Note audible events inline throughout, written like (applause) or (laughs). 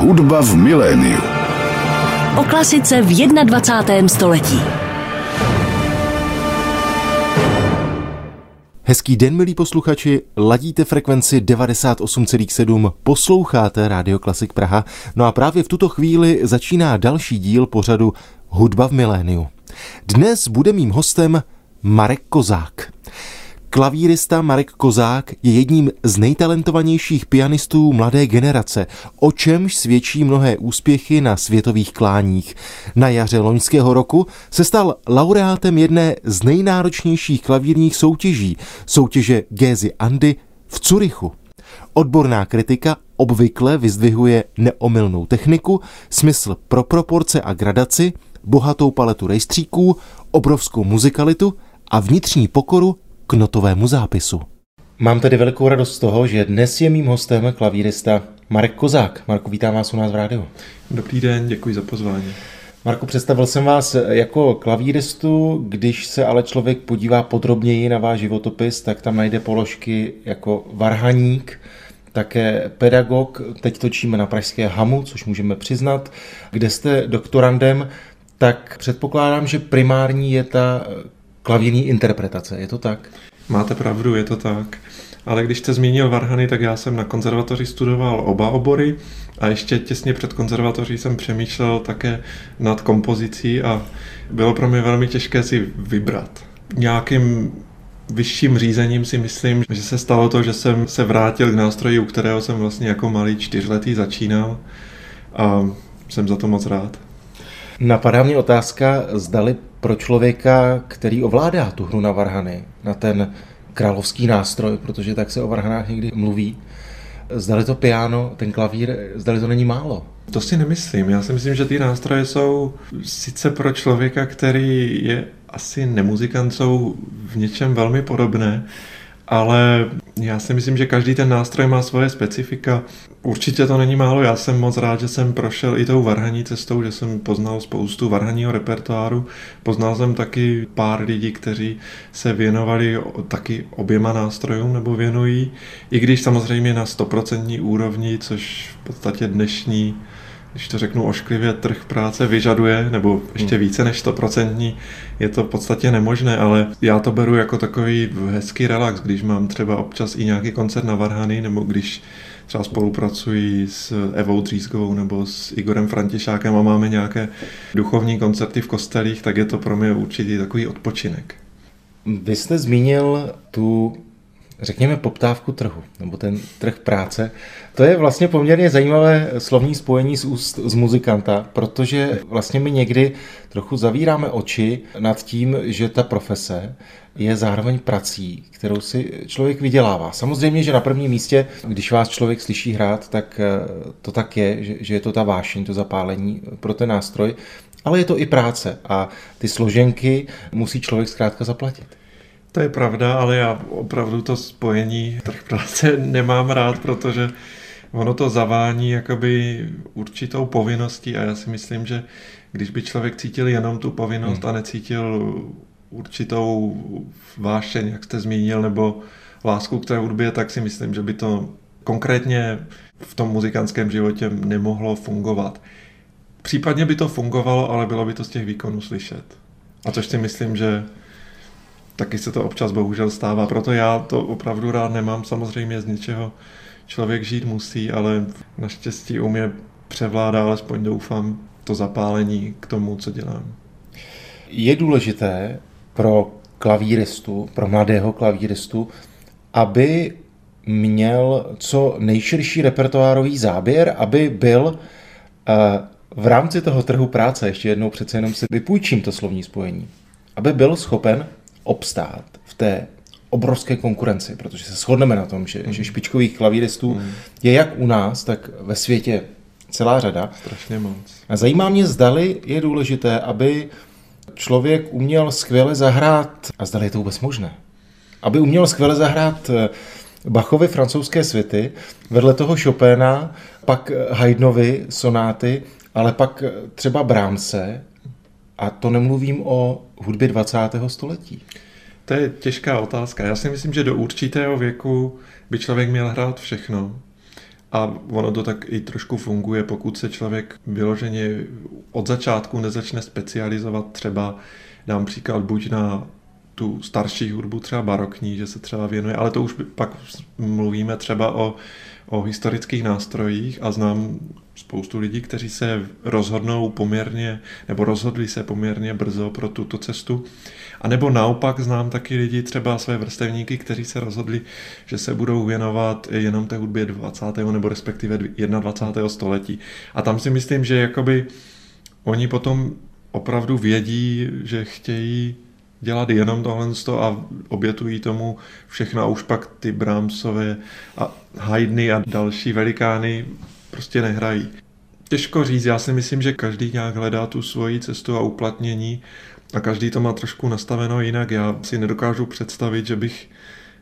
Hudba v miléniu. O klasice v 21. století. Hezký den, milí posluchači, ladíte frekvenci 98,7, posloucháte Radio Klasik Praha, no a právě v tuto chvíli začíná další díl pořadu Hudba v miléniu. Dnes bude mým hostem Marek Kozák. Klavírista Marek Kozák je jedním z nejtalentovanějších pianistů mladé generace, o čemž svědčí mnohé úspěchy na světových kláních. Na jaře loňského roku se stal laureátem jedné z nejnáročnějších klavírních soutěží, soutěže Gézy Andy v Curychu. Odborná kritika obvykle vyzdvihuje neomylnou techniku, smysl pro proporce a gradaci, bohatou paletu rejstříků, obrovskou muzikalitu a vnitřní pokoru k notovému zápisu. Mám tedy velikou radost z toho, že dnes je mým hostem klavírista Marek Kozák. Marku, vítám vás u nás v rádiu. Dobrý den, děkuji za pozvání. Marku, představil jsem vás jako klavíristu, když se ale člověk podívá podrobněji na váš životopis, tak tam najde položky jako varhaník, také pedagog, teď točíme na Pražské Hamu, což můžeme přiznat, kde jste doktorandem, tak předpokládám, že primární je ta klavírní interpretace, je to tak? Máte pravdu, je to tak. Ale když jste zmínil Varhany, tak já jsem na konzervatoři studoval oba obory a ještě těsně před konzervatoří jsem přemýšlel také nad kompozicí a bylo pro mě velmi těžké si vybrat. Nějakým vyšším řízením si myslím, že se stalo to, že jsem se vrátil k nástroji, u kterého jsem vlastně jako malý čtyřletý začínal a jsem za to moc rád. Napadá mě otázka, zdali pro člověka, který ovládá tu hru na varhany, na ten královský nástroj, protože tak se o varhanách někdy mluví, zdali to piano, ten klavír, zdali to není málo. To si nemyslím. Já si myslím, že ty nástroje jsou sice pro člověka, který je asi nemuzikant, jsou v něčem velmi podobné, ale já si myslím, že každý ten nástroj má svoje specifika. Určitě to není málo, já jsem moc rád, že jsem prošel i tou varhaní cestou, že jsem poznal spoustu varhaního repertoáru. Poznal jsem taky pár lidí, kteří se věnovali taky oběma nástrojům nebo věnují, i když samozřejmě na stoprocentní úrovni, což v podstatě dnešní když to řeknu ošklivě, trh práce vyžaduje, nebo ještě hmm. více než stoprocentní, je to v podstatě nemožné, ale já to beru jako takový hezký relax, když mám třeba občas i nějaký koncert na Varhany, nebo když třeba spolupracuji s Evou Dřízgovou nebo s Igorem Františákem a máme nějaké duchovní koncerty v kostelích, tak je to pro mě určitý takový odpočinek. Vy jste zmínil tu řekněme, poptávku trhu, nebo ten trh práce. To je vlastně poměrně zajímavé slovní spojení z úst z muzikanta, protože vlastně my někdy trochu zavíráme oči nad tím, že ta profese je zároveň prací, kterou si člověk vydělává. Samozřejmě, že na prvním místě, když vás člověk slyší hrát, tak eh, to tak je, že, že je to ta vášeň, to zapálení pro ten nástroj, ale je to i práce a ty složenky musí člověk zkrátka zaplatit. To je pravda, ale já opravdu to spojení trh práce (laughs) nemám rád, protože ono to zavání jakoby určitou povinností a já si myslím, že když by člověk cítil jenom tu povinnost hmm. a necítil určitou vášeň, jak jste zmínil, nebo lásku k té hudbě, tak si myslím, že by to konkrétně v tom muzikantském životě nemohlo fungovat. Případně by to fungovalo, ale bylo by to z těch výkonů slyšet. A což si myslím, že taky se to občas bohužel stává. Proto já to opravdu rád nemám. Samozřejmě z něčeho člověk žít musí, ale naštěstí u mě převládá, alespoň doufám, to zapálení k tomu, co dělám. Je důležité pro klavíristu, pro mladého klavíristu, aby měl co nejširší repertoárový záběr, aby byl eh, v rámci toho trhu práce, ještě jednou přece jenom si vypůjčím to slovní spojení, aby byl schopen obstát v té obrovské konkurenci, protože se shodneme na tom, že, mm. že špičkových klavíristů mm. je jak u nás, tak ve světě celá řada. Strašně moc. A zajímá mě, zdali je důležité, aby člověk uměl skvěle zahrát, a zdali je to vůbec možné, aby uměl skvěle zahrát eh, Bachovi francouzské svity, vedle toho Chopina, pak Haydnovi sonáty, ale pak eh, třeba Brahmse, a to nemluvím o hudbě 20. století. To je těžká otázka. Já si myslím, že do určitého věku by člověk měl hrát všechno. A ono to tak i trošku funguje, pokud se člověk vyloženě od začátku nezačne specializovat třeba, dám příklad, buď na tu starší hudbu, třeba barokní, že se třeba věnuje, ale to už pak mluvíme třeba o, o historických nástrojích a znám spoustu lidí, kteří se rozhodnou poměrně, nebo rozhodli se poměrně brzo pro tuto cestu. A nebo naopak znám taky lidi, třeba své vrstevníky, kteří se rozhodli, že se budou věnovat jenom té hudbě 20. nebo respektive 21. století. A tam si myslím, že jakoby oni potom opravdu vědí, že chtějí dělat jenom tohle a obětují tomu všechno a už pak ty Brahmsové a Haydny a další velikány prostě nehrají. Těžko říct, já si myslím, že každý nějak hledá tu svoji cestu a uplatnění a každý to má trošku nastaveno jinak. Já si nedokážu představit, že bych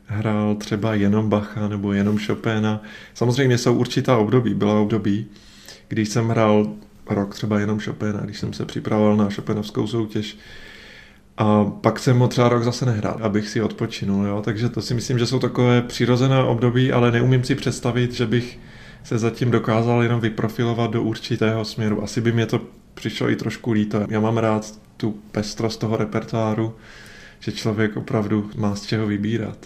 hrál třeba jenom Bacha nebo jenom Chopina. Samozřejmě jsou určitá období, byla období, když jsem hrál rok třeba jenom Chopina, když jsem se připravoval na Chopinovskou soutěž, a pak jsem ho třeba rok zase nehrál, abych si odpočinul, jo? takže to si myslím, že jsou takové přirozené období, ale neumím si představit, že bych se zatím dokázal jenom vyprofilovat do určitého směru. Asi by mě to přišlo i trošku líto. Já mám rád tu pestrost toho repertoáru, že člověk opravdu má z čeho vybírat.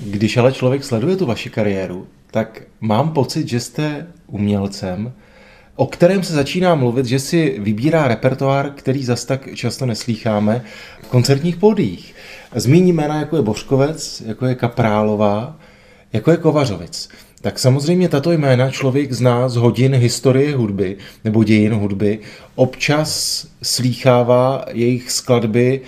Když ale člověk sleduje tu vaši kariéru, tak mám pocit, že jste umělcem, o kterém se začíná mluvit, že si vybírá repertoár, který zas tak často neslýcháme v koncertních pódiích. Zmíní jména, jako je Božkovec, jako je Kaprálová, jako je Kovařovic. Tak samozřejmě tato jména člověk zná z hodin historie hudby nebo dějin hudby. Občas slýchává jejich skladby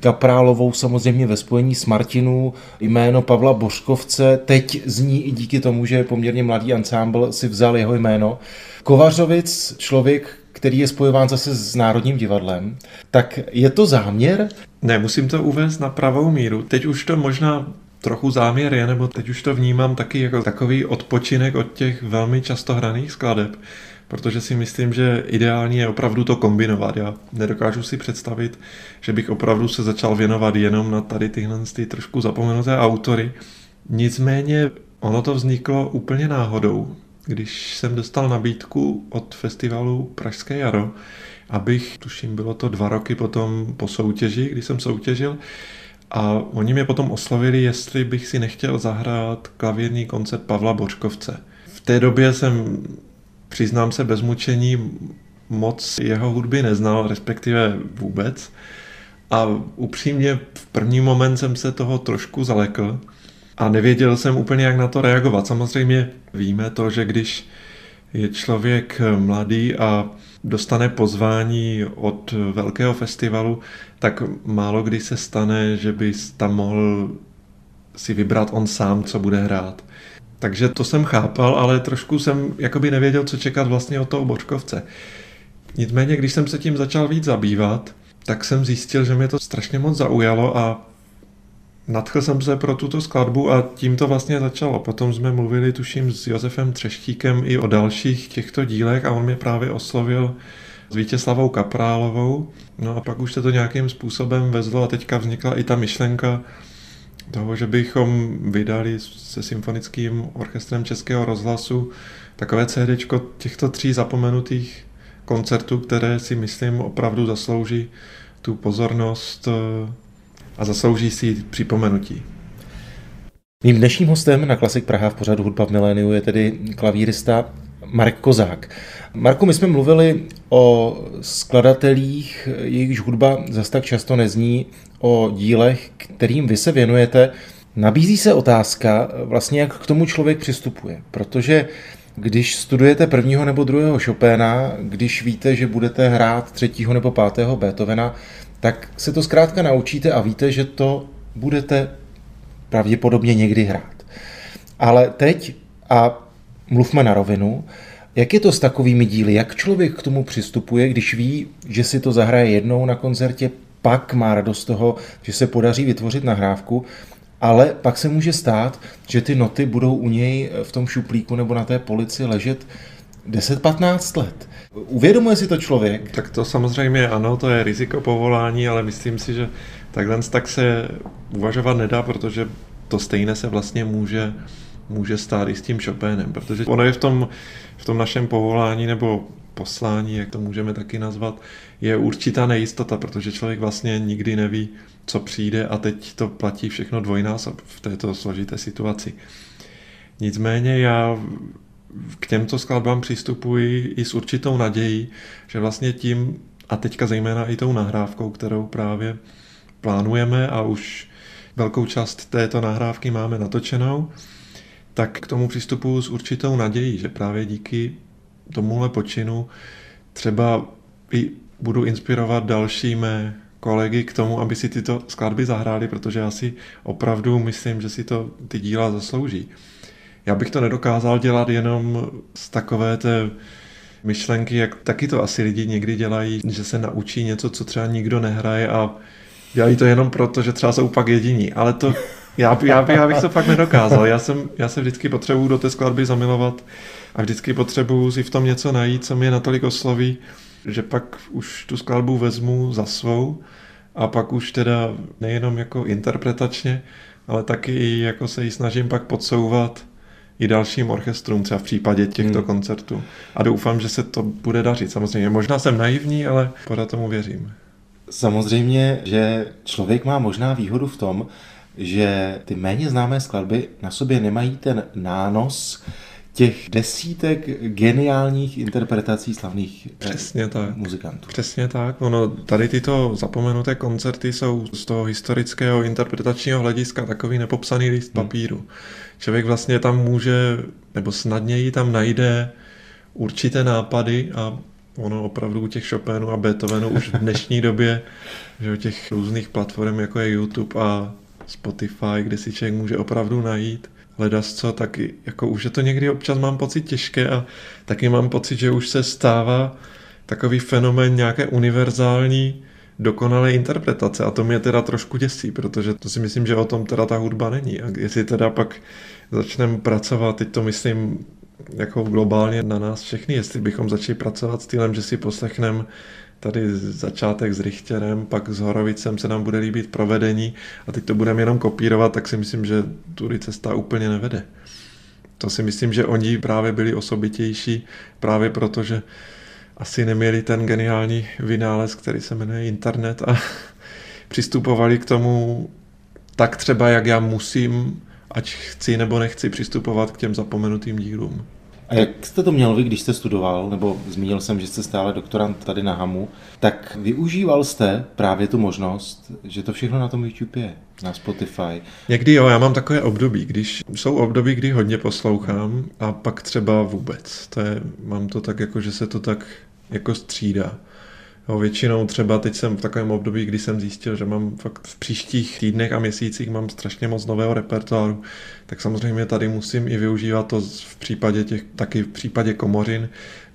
Kaprálovou samozřejmě ve spojení s Martinů, jméno Pavla Božkovce, teď zní i díky tomu, že poměrně mladý ansámbl si vzal jeho jméno. Kovařovic, člověk, který je spojován zase s Národním divadlem, tak je to záměr? Ne, musím to uvést na pravou míru. Teď už to možná trochu záměr je, nebo teď už to vnímám taky jako takový odpočinek od těch velmi často hraných skladeb, protože si myslím, že ideální je opravdu to kombinovat. Já nedokážu si představit, že bych opravdu se začal věnovat jenom na tady tyhle ty trošku zapomenuté autory. Nicméně ono to vzniklo úplně náhodou, když jsem dostal nabídku od festivalu Pražské jaro, abych, tuším, bylo to dva roky potom po soutěži, kdy jsem soutěžil, a oni mě potom oslavili, jestli bych si nechtěl zahrát klavírní koncert Pavla Bočkovce. V té době jsem, přiznám se bez mučení, moc jeho hudby neznal, respektive vůbec. A upřímně v první moment jsem se toho trošku zalekl a nevěděl jsem úplně, jak na to reagovat. Samozřejmě víme to, že když je člověk mladý a dostane pozvání od velkého festivalu, tak málo kdy se stane, že by tam mohl si vybrat on sám, co bude hrát. Takže to jsem chápal, ale trošku jsem jakoby nevěděl, co čekat vlastně od toho Bočkovce. Nicméně, když jsem se tím začal víc zabývat, tak jsem zjistil, že mě to strašně moc zaujalo a nadchl jsem se pro tuto skladbu a tím to vlastně začalo. Potom jsme mluvili, tuším, s Josefem Třeštíkem i o dalších těchto dílech a on mě právě oslovil s Vítězslavou Kaprálovou. No a pak už se to nějakým způsobem vezlo a teďka vznikla i ta myšlenka toho, že bychom vydali se symfonickým orchestrem Českého rozhlasu takové CD těchto tří zapomenutých koncertů, které si myslím opravdu zaslouží tu pozornost eh, a zaslouží si připomenutí. Mým dnešním hostem na Klasik Praha v pořadu Hudba v miléniu je tedy klavírista Marek Kozák. Marku, my jsme mluvili o skladatelích, jejichž hudba zase tak často nezní, o dílech, kterým vy se věnujete. Nabízí se otázka, vlastně jak k tomu člověk přistupuje, protože když studujete prvního nebo druhého Chopina, když víte, že budete hrát třetího nebo pátého Beethovena, tak se to zkrátka naučíte a víte, že to budete pravděpodobně někdy hrát. Ale teď, a mluvme na rovinu, jak je to s takovými díly? Jak člověk k tomu přistupuje, když ví, že si to zahraje jednou na koncertě, pak má radost toho, že se podaří vytvořit nahrávku, ale pak se může stát, že ty noty budou u něj v tom šuplíku nebo na té polici ležet 10-15 let. Uvědomuje si to člověk? Tak to samozřejmě ano, to je riziko povolání, ale myslím si, že takhle tak se uvažovat nedá, protože to stejné se vlastně může může stát i s tím Chopinem, protože ono je v tom, v tom našem povolání nebo poslání, jak to můžeme taky nazvat, je určitá nejistota, protože člověk vlastně nikdy neví, co přijde a teď to platí všechno dvojnásob v této složité situaci. Nicméně já k těmto skladbám přistupuji i s určitou nadějí, že vlastně tím, a teďka zejména i tou nahrávkou, kterou právě plánujeme a už velkou část této nahrávky máme natočenou, tak k tomu přistupuji s určitou nadějí, že právě díky tomuhle počinu třeba i budu inspirovat další mé kolegy k tomu, aby si tyto skladby zahráli, protože já si opravdu myslím, že si to ty díla zaslouží. Já bych to nedokázal dělat jenom z takové té myšlenky, jak taky to asi lidi někdy dělají, že se naučí něco, co třeba nikdo nehraje a dělají to jenom proto, že třeba jsou pak jediní. Ale to já, já, já bych to fakt nedokázal. Já, jsem, já se vždycky potřebuju do té skladby zamilovat a vždycky potřebuju si v tom něco najít, co mě natolik osloví, že pak už tu skladbu vezmu za svou a pak už teda nejenom jako interpretačně, ale taky jako se ji snažím pak podsouvat i dalším orchestrům, třeba v případě těchto hmm. koncertů. A doufám, že se to bude dařit. Samozřejmě, možná jsem naivní, ale pořád tomu věřím. Samozřejmě, že člověk má možná výhodu v tom, že ty méně známé skladby na sobě nemají ten nános těch desítek geniálních interpretací slavných eh, Přesně tak. muzikantů. Přesně tak. Ono, tady tyto zapomenuté koncerty jsou z toho historického interpretačního hlediska takový nepopsaný list hmm. papíru. Člověk vlastně tam může, nebo snadněji tam najde určité nápady a ono opravdu u těch Chopinů a Beethovenů už v dnešní (laughs) době, že u těch různých platform, jako je YouTube a Spotify, kde si člověk může opravdu najít hledat co, tak jako už je to někdy občas mám pocit těžké a taky mám pocit, že už se stává takový fenomén nějaké univerzální dokonalé interpretace a to mě teda trošku děsí, protože to si myslím, že o tom teda ta hudba není. A jestli teda pak začneme pracovat, teď to myslím jako globálně na nás všechny, jestli bychom začali pracovat stylem, že si poslechneme tady začátek s Richterem, pak s Horovicem se nám bude líbit provedení a teď to budeme jenom kopírovat, tak si myslím, že tudy cesta úplně nevede. To si myslím, že oni právě byli osobitější právě proto, že asi neměli ten geniální vynález, který se jmenuje internet a (laughs) přistupovali k tomu tak třeba, jak já musím, ať chci nebo nechci přistupovat k těm zapomenutým dílům. A jak jste to měl vy, když jste studoval, nebo zmínil jsem, že jste stále doktorant tady na HAMu, tak využíval jste právě tu možnost, že to všechno na tom YouTube je, na Spotify? Někdy jo, já mám takové období, když jsou období, kdy hodně poslouchám a pak třeba vůbec. To je, mám to tak jako, že se to tak jako střídá. Jo, většinou třeba teď jsem v takovém období, kdy jsem zjistil, že mám fakt v příštích týdnech a měsících mám strašně moc nového repertoáru, tak samozřejmě tady musím i využívat to v případě těch, taky v případě komořin,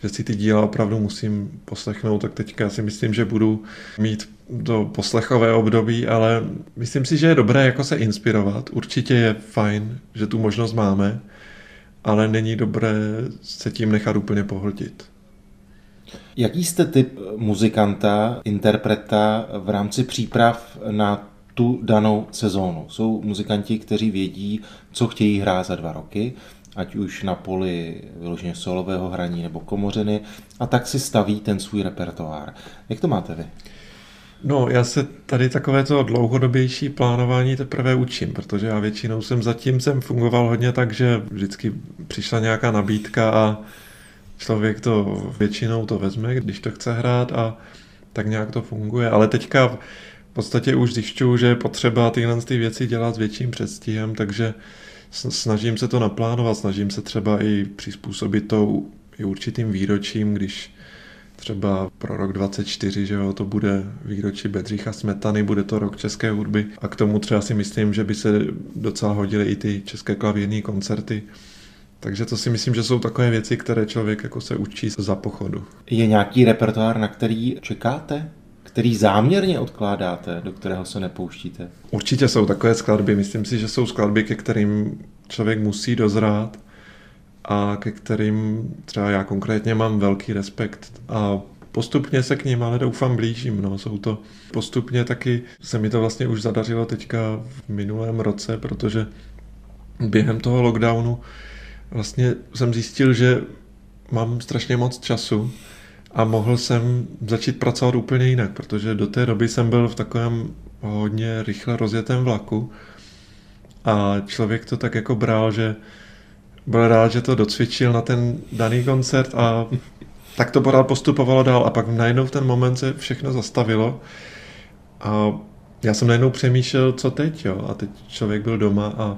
že si ty díla opravdu musím poslechnout, tak teďka si myslím, že budu mít do poslechové období, ale myslím si, že je dobré jako se inspirovat. Určitě je fajn, že tu možnost máme, ale není dobré se tím nechat úplně pohltit. Jaký jste typ muzikanta, interpreta v rámci příprav na tu danou sezónu? Jsou muzikanti, kteří vědí, co chtějí hrát za dva roky, ať už na poli vyloženě solového hraní nebo komořiny, a tak si staví ten svůj repertoár. Jak to máte vy? No, já se tady takové to dlouhodobější plánování teprve učím, protože já většinou jsem zatím jsem fungoval hodně tak, že vždycky přišla nějaká nabídka a člověk to většinou to vezme, když to chce hrát a tak nějak to funguje. Ale teďka v podstatě už zjišťuju, že je potřeba tyhle ty věci dělat s větším předstihem, takže snažím se to naplánovat, snažím se třeba i přizpůsobit to i určitým výročím, když třeba pro rok 24, že jo, to bude výročí Bedřicha Smetany, bude to rok české hudby. A k tomu třeba si myslím, že by se docela hodily i ty české klavírní koncerty, takže to si myslím, že jsou takové věci, které člověk jako se učí za pochodu. Je nějaký repertoár, na který čekáte? Který záměrně odkládáte, do kterého se nepouštíte? Určitě jsou takové skladby. Myslím si, že jsou skladby, ke kterým člověk musí dozrát a ke kterým třeba já konkrétně mám velký respekt a postupně se k ním ale doufám blížím. No. Jsou to postupně taky, se mi to vlastně už zadařilo teďka v minulém roce, protože během toho lockdownu vlastně jsem zjistil, že mám strašně moc času a mohl jsem začít pracovat úplně jinak, protože do té doby jsem byl v takovém hodně rychle rozjetém vlaku a člověk to tak jako bral, že byl rád, že to docvičil na ten daný koncert a tak to pořád postupovalo dál a pak najednou v ten moment se všechno zastavilo a já jsem najednou přemýšlel, co teď, jo, a teď člověk byl doma a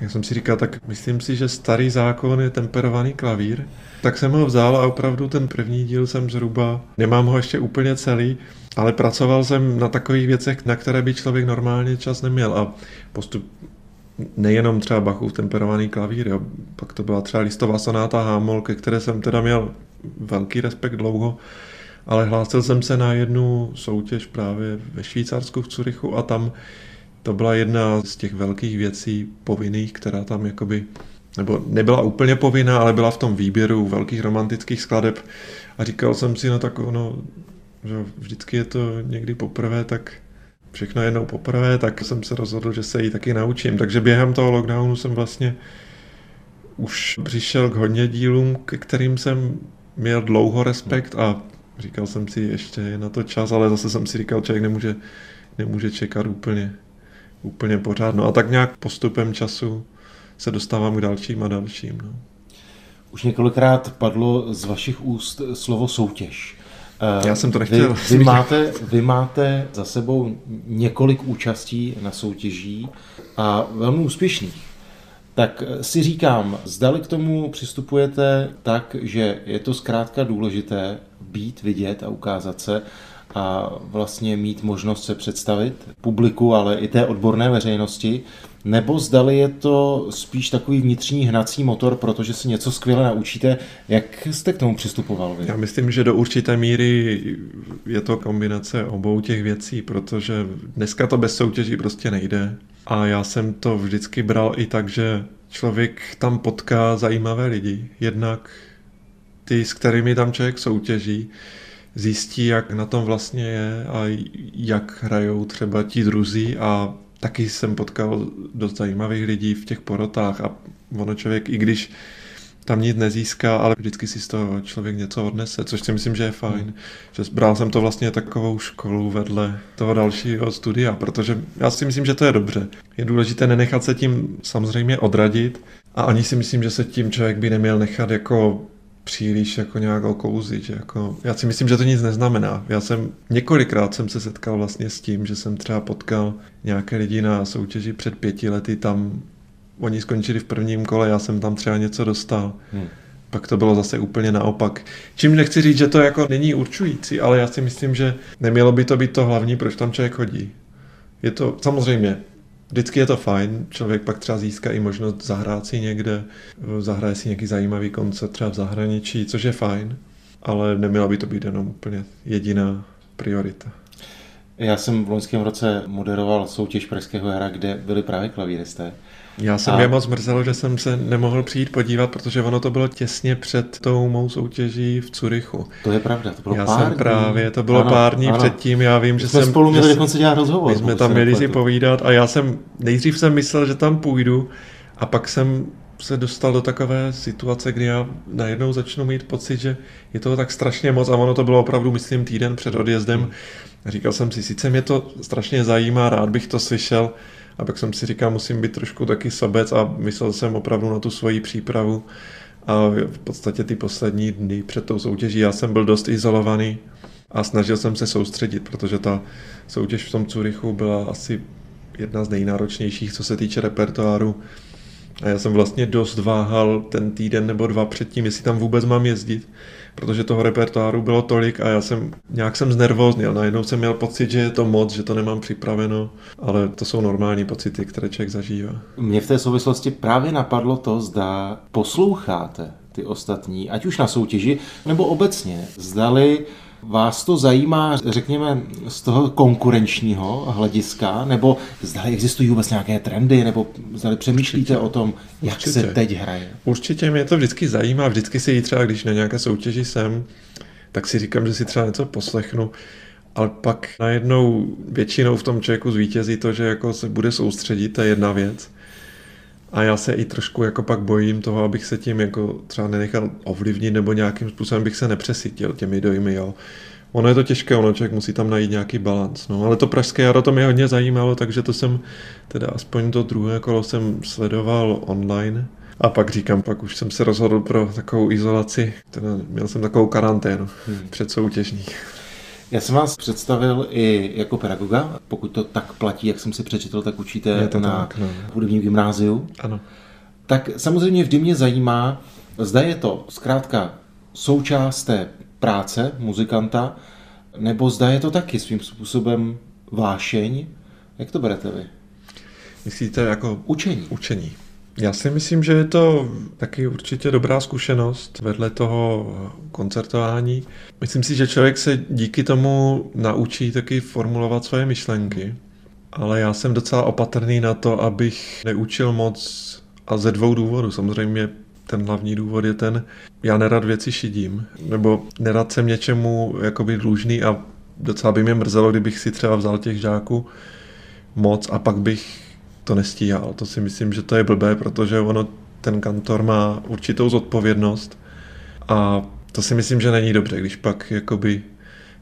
jak jsem si říkal, tak myslím si, že starý zákon je temperovaný klavír, tak jsem ho vzal a opravdu ten první díl jsem zhruba, nemám ho ještě úplně celý, ale pracoval jsem na takových věcech, na které by člověk normálně čas neměl a postup nejenom třeba Bachův temperovaný klavír, jo. pak to byla třeba listová sonáta Hámol, ke které jsem teda měl velký respekt dlouho, ale hlásil jsem se na jednu soutěž právě ve Švýcarsku v Curychu a tam to byla jedna z těch velkých věcí povinných, která tam jakoby, nebo nebyla úplně povinná, ale byla v tom výběru velkých romantických skladeb a říkal jsem si, no tak ono, že vždycky je to někdy poprvé, tak všechno jednou poprvé, tak jsem se rozhodl, že se jí taky naučím. Takže během toho lockdownu jsem vlastně už přišel k hodně dílům, ke kterým jsem měl dlouho respekt a říkal jsem si, ještě je na to čas, ale zase jsem si říkal, člověk nemůže, nemůže čekat úplně, úplně pořád. No a tak nějak postupem času se dostávám k dalším a dalším. No. Už několikrát padlo z vašich úst slovo soutěž. Já jsem to nechtěl. Vy, vy, máte, vy máte za sebou několik účastí na soutěží a velmi úspěšných. Tak si říkám, zdali k tomu přistupujete tak, že je to zkrátka důležité být, vidět a ukázat se a vlastně mít možnost se představit publiku, ale i té odborné veřejnosti, nebo zdali je to spíš takový vnitřní hnací motor, protože si něco skvěle naučíte. Jak jste k tomu přistupoval vy? Já myslím, že do určité míry je to kombinace obou těch věcí, protože dneska to bez soutěží prostě nejde. A já jsem to vždycky bral i tak, že člověk tam potká zajímavé lidi. Jednak ty, s kterými tam člověk soutěží, zjistí, jak na tom vlastně je a jak hrajou třeba ti druzí a taky jsem potkal dost zajímavých lidí v těch porotách a ono člověk, i když tam nic nezíská, ale vždycky si z toho člověk něco odnese, což si myslím, že je fajn. Hmm. Že bral jsem to vlastně takovou školu vedle toho dalšího studia, protože já si myslím, že to je dobře. Je důležité nenechat se tím samozřejmě odradit a ani si myslím, že se tím člověk by neměl nechat jako příliš jako nějak okouzit. Že jako, já si myslím, že to nic neznamená. Já jsem několikrát jsem se setkal vlastně s tím, že jsem třeba potkal nějaké lidi na soutěži před pěti lety, tam oni skončili v prvním kole, já jsem tam třeba něco dostal. Hmm. Pak to bylo zase úplně naopak. Čím nechci říct, že to jako není určující, ale já si myslím, že nemělo by to být to hlavní, proč tam člověk chodí. Je to samozřejmě Vždycky je to fajn, člověk pak třeba získá i možnost zahrát si někde, zahraje si nějaký zajímavý koncert třeba v zahraničí, což je fajn, ale neměla by to být jenom úplně jediná priorita. Já jsem v loňském roce moderoval soutěž Pražského hra, kde byli právě klavíristé. Já jsem a... mě moc mrzelo, že jsem se nemohl přijít podívat, protože ono to bylo těsně před tou mou soutěží v Curychu. To je pravda, to bylo já pár jsem dní. právě, to bylo ano, pár dní ano. předtím, já vím, my že jsme jsem... spolu měli že dokonce dělat rozhovor. My jsme tam měli si povídat a já jsem, nejdřív jsem myslel, že tam půjdu a pak jsem se dostal do takové situace, kdy já najednou začnu mít pocit, že je toho tak strašně moc a ono to bylo opravdu, myslím, týden před odjezdem. Hmm. Říkal jsem si, sice mě to strašně zajímá, rád bych to slyšel, a pak jsem si říkal, musím být trošku taky sobec a myslel jsem opravdu na tu svoji přípravu. A v podstatě ty poslední dny před tou soutěží já jsem byl dost izolovaný a snažil jsem se soustředit, protože ta soutěž v tom Curychu byla asi jedna z nejnáročnějších, co se týče repertoáru. A já jsem vlastně dost váhal ten týden nebo dva předtím, jestli tam vůbec mám jezdit, protože toho repertoáru bylo tolik a já jsem nějak jsem znervóznil. Najednou jsem měl pocit, že je to moc, že to nemám připraveno, ale to jsou normální pocity, které člověk zažívá. Mě v té souvislosti právě napadlo to, zda posloucháte ty ostatní, ať už na soutěži, nebo obecně. Zdali Vás to zajímá, řekněme, z toho konkurenčního hlediska, nebo zda existují vůbec nějaké trendy, nebo zda přemýšlíte Určitě. o tom, jak Určitě. se teď hraje? Určitě mě to vždycky zajímá, vždycky si ji třeba, když na nějaké soutěži jsem, tak si říkám, že si třeba něco poslechnu, ale pak najednou většinou v tom člověku zvítězí to, že jako se bude soustředit, je jedna věc. A já se i trošku jako pak bojím toho, abych se tím jako třeba nenechal ovlivnit nebo nějakým způsobem bych se nepřesytil těmi dojmy, jo. Ono je to těžké, ono člověk musí tam najít nějaký balans. No. Ale to pražské jaro to mě hodně zajímalo, takže to jsem, teda aspoň to druhé kolo jsem sledoval online. A pak říkám, pak už jsem se rozhodl pro takovou izolaci, teda měl jsem takovou karanténu hmm. před soutěžní. Já jsem vás představil i jako pedagoga, pokud to tak platí, jak jsem si přečetl, tak učíte Je to na tak, no. hudebním gymnáziu. Ano. Tak samozřejmě vždy mě zajímá, zda je to zkrátka součást té práce muzikanta, nebo zda je to taky svým způsobem vášeň. Jak to berete vy? Myslíte jako Učení. učení? Já si myslím, že je to taky určitě dobrá zkušenost vedle toho koncertování. Myslím si, že člověk se díky tomu naučí taky formulovat svoje myšlenky, ale já jsem docela opatrný na to, abych neučil moc a ze dvou důvodů. Samozřejmě ten hlavní důvod je ten, já nerad věci šidím, nebo nerad jsem něčemu jakoby dlužný a docela by mě mrzelo, kdybych si třeba vzal těch žáků moc a pak bych to nestíhal. To si myslím, že to je blbé, protože ono, ten kantor má určitou zodpovědnost a to si myslím, že není dobře, když pak jakoby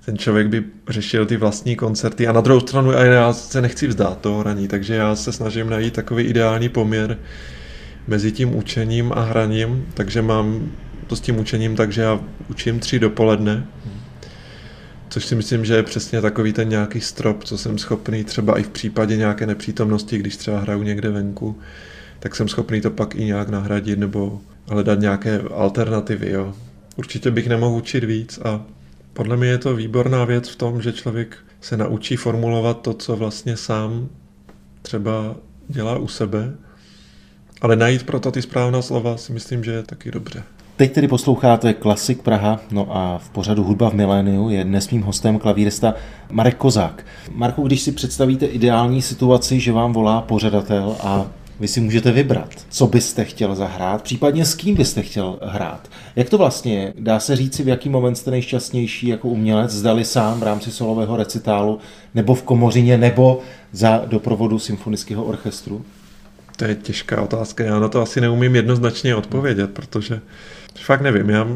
ten člověk by řešil ty vlastní koncerty. A na druhou stranu já se nechci vzdát toho hraní, takže já se snažím najít takový ideální poměr mezi tím učením a hraním, takže mám to s tím učením, takže já učím tři dopoledne, což si myslím, že je přesně takový ten nějaký strop, co jsem schopný třeba i v případě nějaké nepřítomnosti, když třeba hraju někde venku, tak jsem schopný to pak i nějak nahradit nebo hledat nějaké alternativy. Jo. Určitě bych nemohl učit víc a podle mě je to výborná věc v tom, že člověk se naučí formulovat to, co vlastně sám třeba dělá u sebe, ale najít pro to ty správná slova si myslím, že je taky dobře. Teď tedy posloucháte Klasik Praha, no a v pořadu Hudba v miléniu je dnes mým hostem klavírista Marek Kozák. Marku, když si představíte ideální situaci, že vám volá pořadatel a vy si můžete vybrat, co byste chtěl zahrát, případně s kým byste chtěl hrát. Jak to vlastně je? Dá se říci, v jaký moment jste nejšťastnější jako umělec, zdali sám v rámci solového recitálu, nebo v komořině, nebo za doprovodu symfonického orchestru? To je těžká otázka, já na to asi neumím jednoznačně odpovědět, protože fakt nevím, já,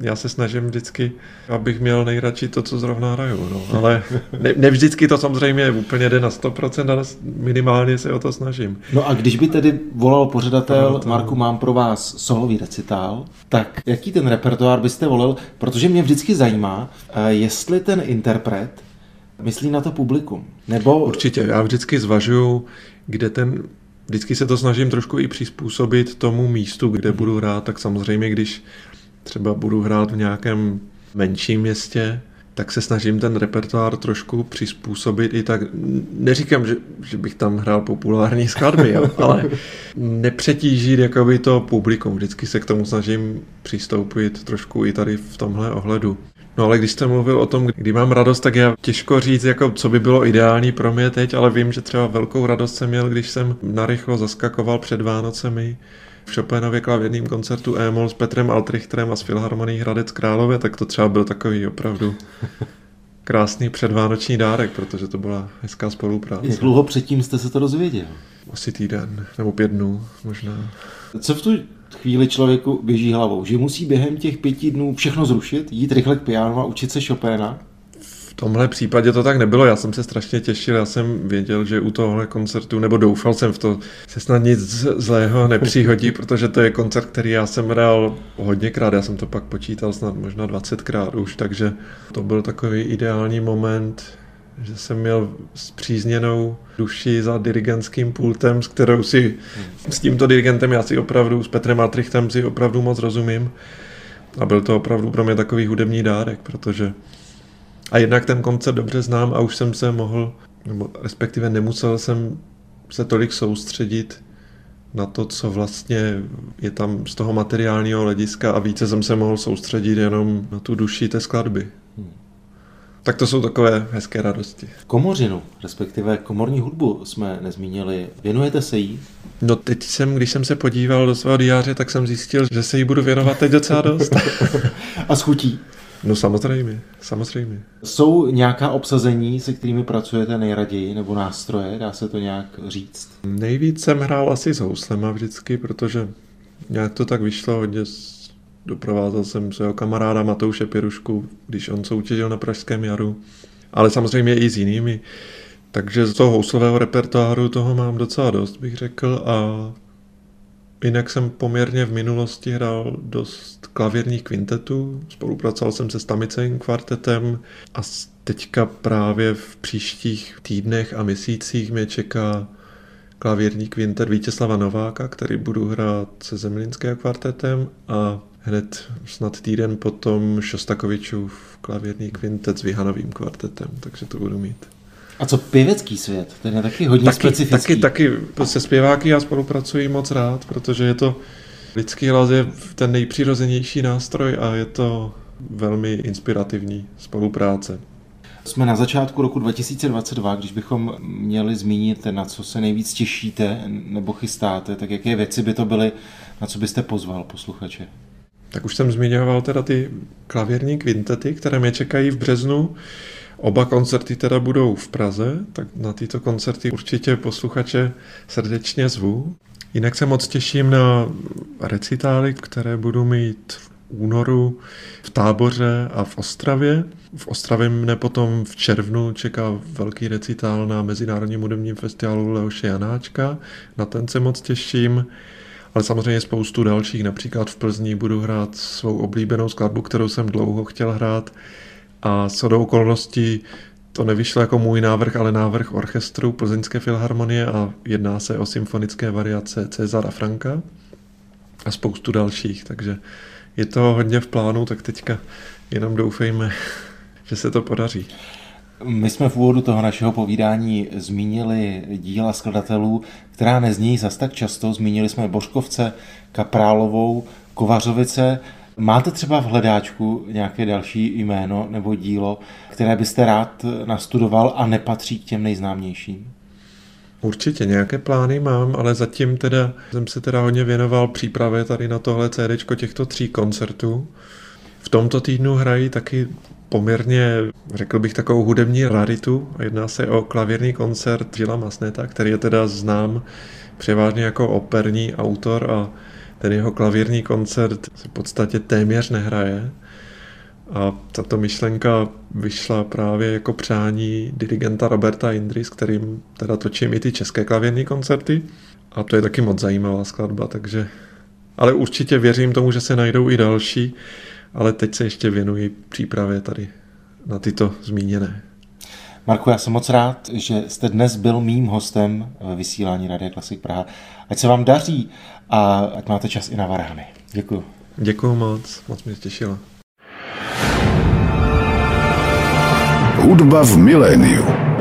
já se snažím vždycky, abych měl nejradši to, co zrovna hraju, no. ale ne, ne vždycky to samozřejmě úplně jde na 100%, ale minimálně se o to snažím. No a když by tedy volal pořadatel, No, to- Marku, mám pro vás solový recitál, tak jaký ten repertoár byste volil? Protože mě vždycky zajímá, eh, jestli ten interpret myslí na to publikum. Nebo Určitě, já vždycky zvažuju, kde ten Vždycky se to snažím trošku i přizpůsobit tomu místu, kde budu hrát, tak samozřejmě, když třeba budu hrát v nějakém menším městě, tak se snažím ten repertoár trošku přizpůsobit i tak. Neříkám, že, že bych tam hrál populární skladby, jo, (laughs) ale nepřetížit jakoby to publikum. Vždycky se k tomu snažím přistoupit trošku i tady v tomhle ohledu. No ale když jste mluvil o tom, kdy mám radost, tak já těžko říct, jako, co by bylo ideální pro mě teď, ale vím, že třeba velkou radost jsem měl, když jsem narychlo zaskakoval před Vánocemi v Chopinově klavírním koncertu E-moll s Petrem Altrichterem a s Filharmonií Hradec Králové, tak to třeba byl takový opravdu (laughs) krásný předvánoční dárek, protože to byla hezká spolupráce. jak dlouho předtím jste se to dozvěděl? Asi týden, nebo pět dnů možná. Co v tu chvíli člověku běží hlavou? Že musí během těch pěti dnů všechno zrušit, jít rychle k pianu a učit se Chopina? V tomhle případě to tak nebylo, já jsem se strašně těšil, já jsem věděl, že u tohle koncertu, nebo doufal jsem v to, se snad nic zlého nepřihodí, (laughs) protože to je koncert, který já jsem hrál hodněkrát, já jsem to pak počítal snad možná 20krát už, takže to byl takový ideální moment, že jsem měl zpřízněnou duši za dirigentským pultem, s kterou si, s tímto dirigentem já si opravdu, s Petrem Altrichtem si opravdu moc rozumím. A byl to opravdu pro mě takový hudební dárek, protože a jednak ten koncert dobře znám a už jsem se mohl, nebo respektive nemusel jsem se tolik soustředit na to, co vlastně je tam z toho materiálního hlediska a více jsem se mohl soustředit jenom na tu duši té skladby. Tak to jsou takové hezké radosti. Komořinu, respektive komorní hudbu jsme nezmínili. Věnujete se jí? No teď jsem, když jsem se podíval do svého diáře, tak jsem zjistil, že se jí budu věnovat teď docela dost. (laughs) A schutí? No samozřejmě, samozřejmě. Jsou nějaká obsazení, se kterými pracujete nejraději, nebo nástroje, dá se to nějak říct? Nejvíc jsem hrál asi s houslema vždycky, protože nějak to tak vyšlo hodně doprovázel jsem svého kamaráda Matouše Pirušku, když on soutěžil na Pražském jaru, ale samozřejmě i s jinými. Takže z toho houslového repertoáru toho mám docela dost, bych řekl, a jinak jsem poměrně v minulosti hrál dost klavírních kvintetů, spolupracoval jsem se Stamicejím kvartetem a teďka právě v příštích týdnech a měsících mě čeká klavírní kvintet Vítězslava Nováka, který budu hrát se Zemlínským kvartetem a hned snad týden potom Šostakovičův klavírní kvintet s Vyhanovým kvartetem, takže to budu mít. A co pěvecký svět? Ten je taky hodně taky, specifický. Taky, taky se zpěváky já spolupracuji moc rád, protože je to lidský hlas je ten nejpřirozenější nástroj a je to velmi inspirativní spolupráce. Jsme na začátku roku 2022, když bychom měli zmínit, na co se nejvíc těšíte nebo chystáte, tak jaké věci by to byly, na co byste pozval posluchače? Tak už jsem zmiňoval teda ty klavírní kvintety, které mě čekají v březnu. Oba koncerty teda budou v Praze, tak na tyto koncerty určitě posluchače srdečně zvu. Jinak se moc těším na recitály, které budu mít v únoru v Táboře a v Ostravě. V Ostravě mne potom v červnu čeká velký recitál na Mezinárodním hudebním festivalu Leoše Janáčka. Na ten se moc těším ale samozřejmě spoustu dalších. Například v Plzni budu hrát svou oblíbenou skladbu, kterou jsem dlouho chtěl hrát a co do okolností to nevyšlo jako můj návrh, ale návrh orchestru Plzeňské filharmonie a jedná se o symfonické variace Cezara Franka a spoustu dalších, takže je to hodně v plánu, tak teďka jenom doufejme, (laughs) že se to podaří. My jsme v úvodu toho našeho povídání zmínili díla skladatelů, která nezní zas tak často. Zmínili jsme Božkovce, Kaprálovou, Kovařovice. Máte třeba v hledáčku nějaké další jméno nebo dílo, které byste rád nastudoval a nepatří k těm nejznámějším? Určitě nějaké plány mám, ale zatím teda jsem se teda hodně věnoval přípravě tady na tohle CD těchto tří koncertů. V tomto týdnu hrají taky poměrně, řekl bych, takovou hudební raritu. Jedná se o klavírní koncert Žila Masneta, který je teda znám převážně jako operní autor a ten jeho klavírní koncert se v podstatě téměř nehraje. A tato myšlenka vyšla právě jako přání dirigenta Roberta Indry, s kterým teda točím i ty české klavírní koncerty. A to je taky moc zajímavá skladba, takže... Ale určitě věřím tomu, že se najdou i další ale teď se ještě věnuji přípravě tady na tyto zmíněné. Marku, já jsem moc rád, že jste dnes byl mým hostem ve vysílání Radia Klasik Praha. Ať se vám daří a ať máte čas i na varhany. Děkuji. Děkuji moc, moc mě těšilo. Hudba v miléniu.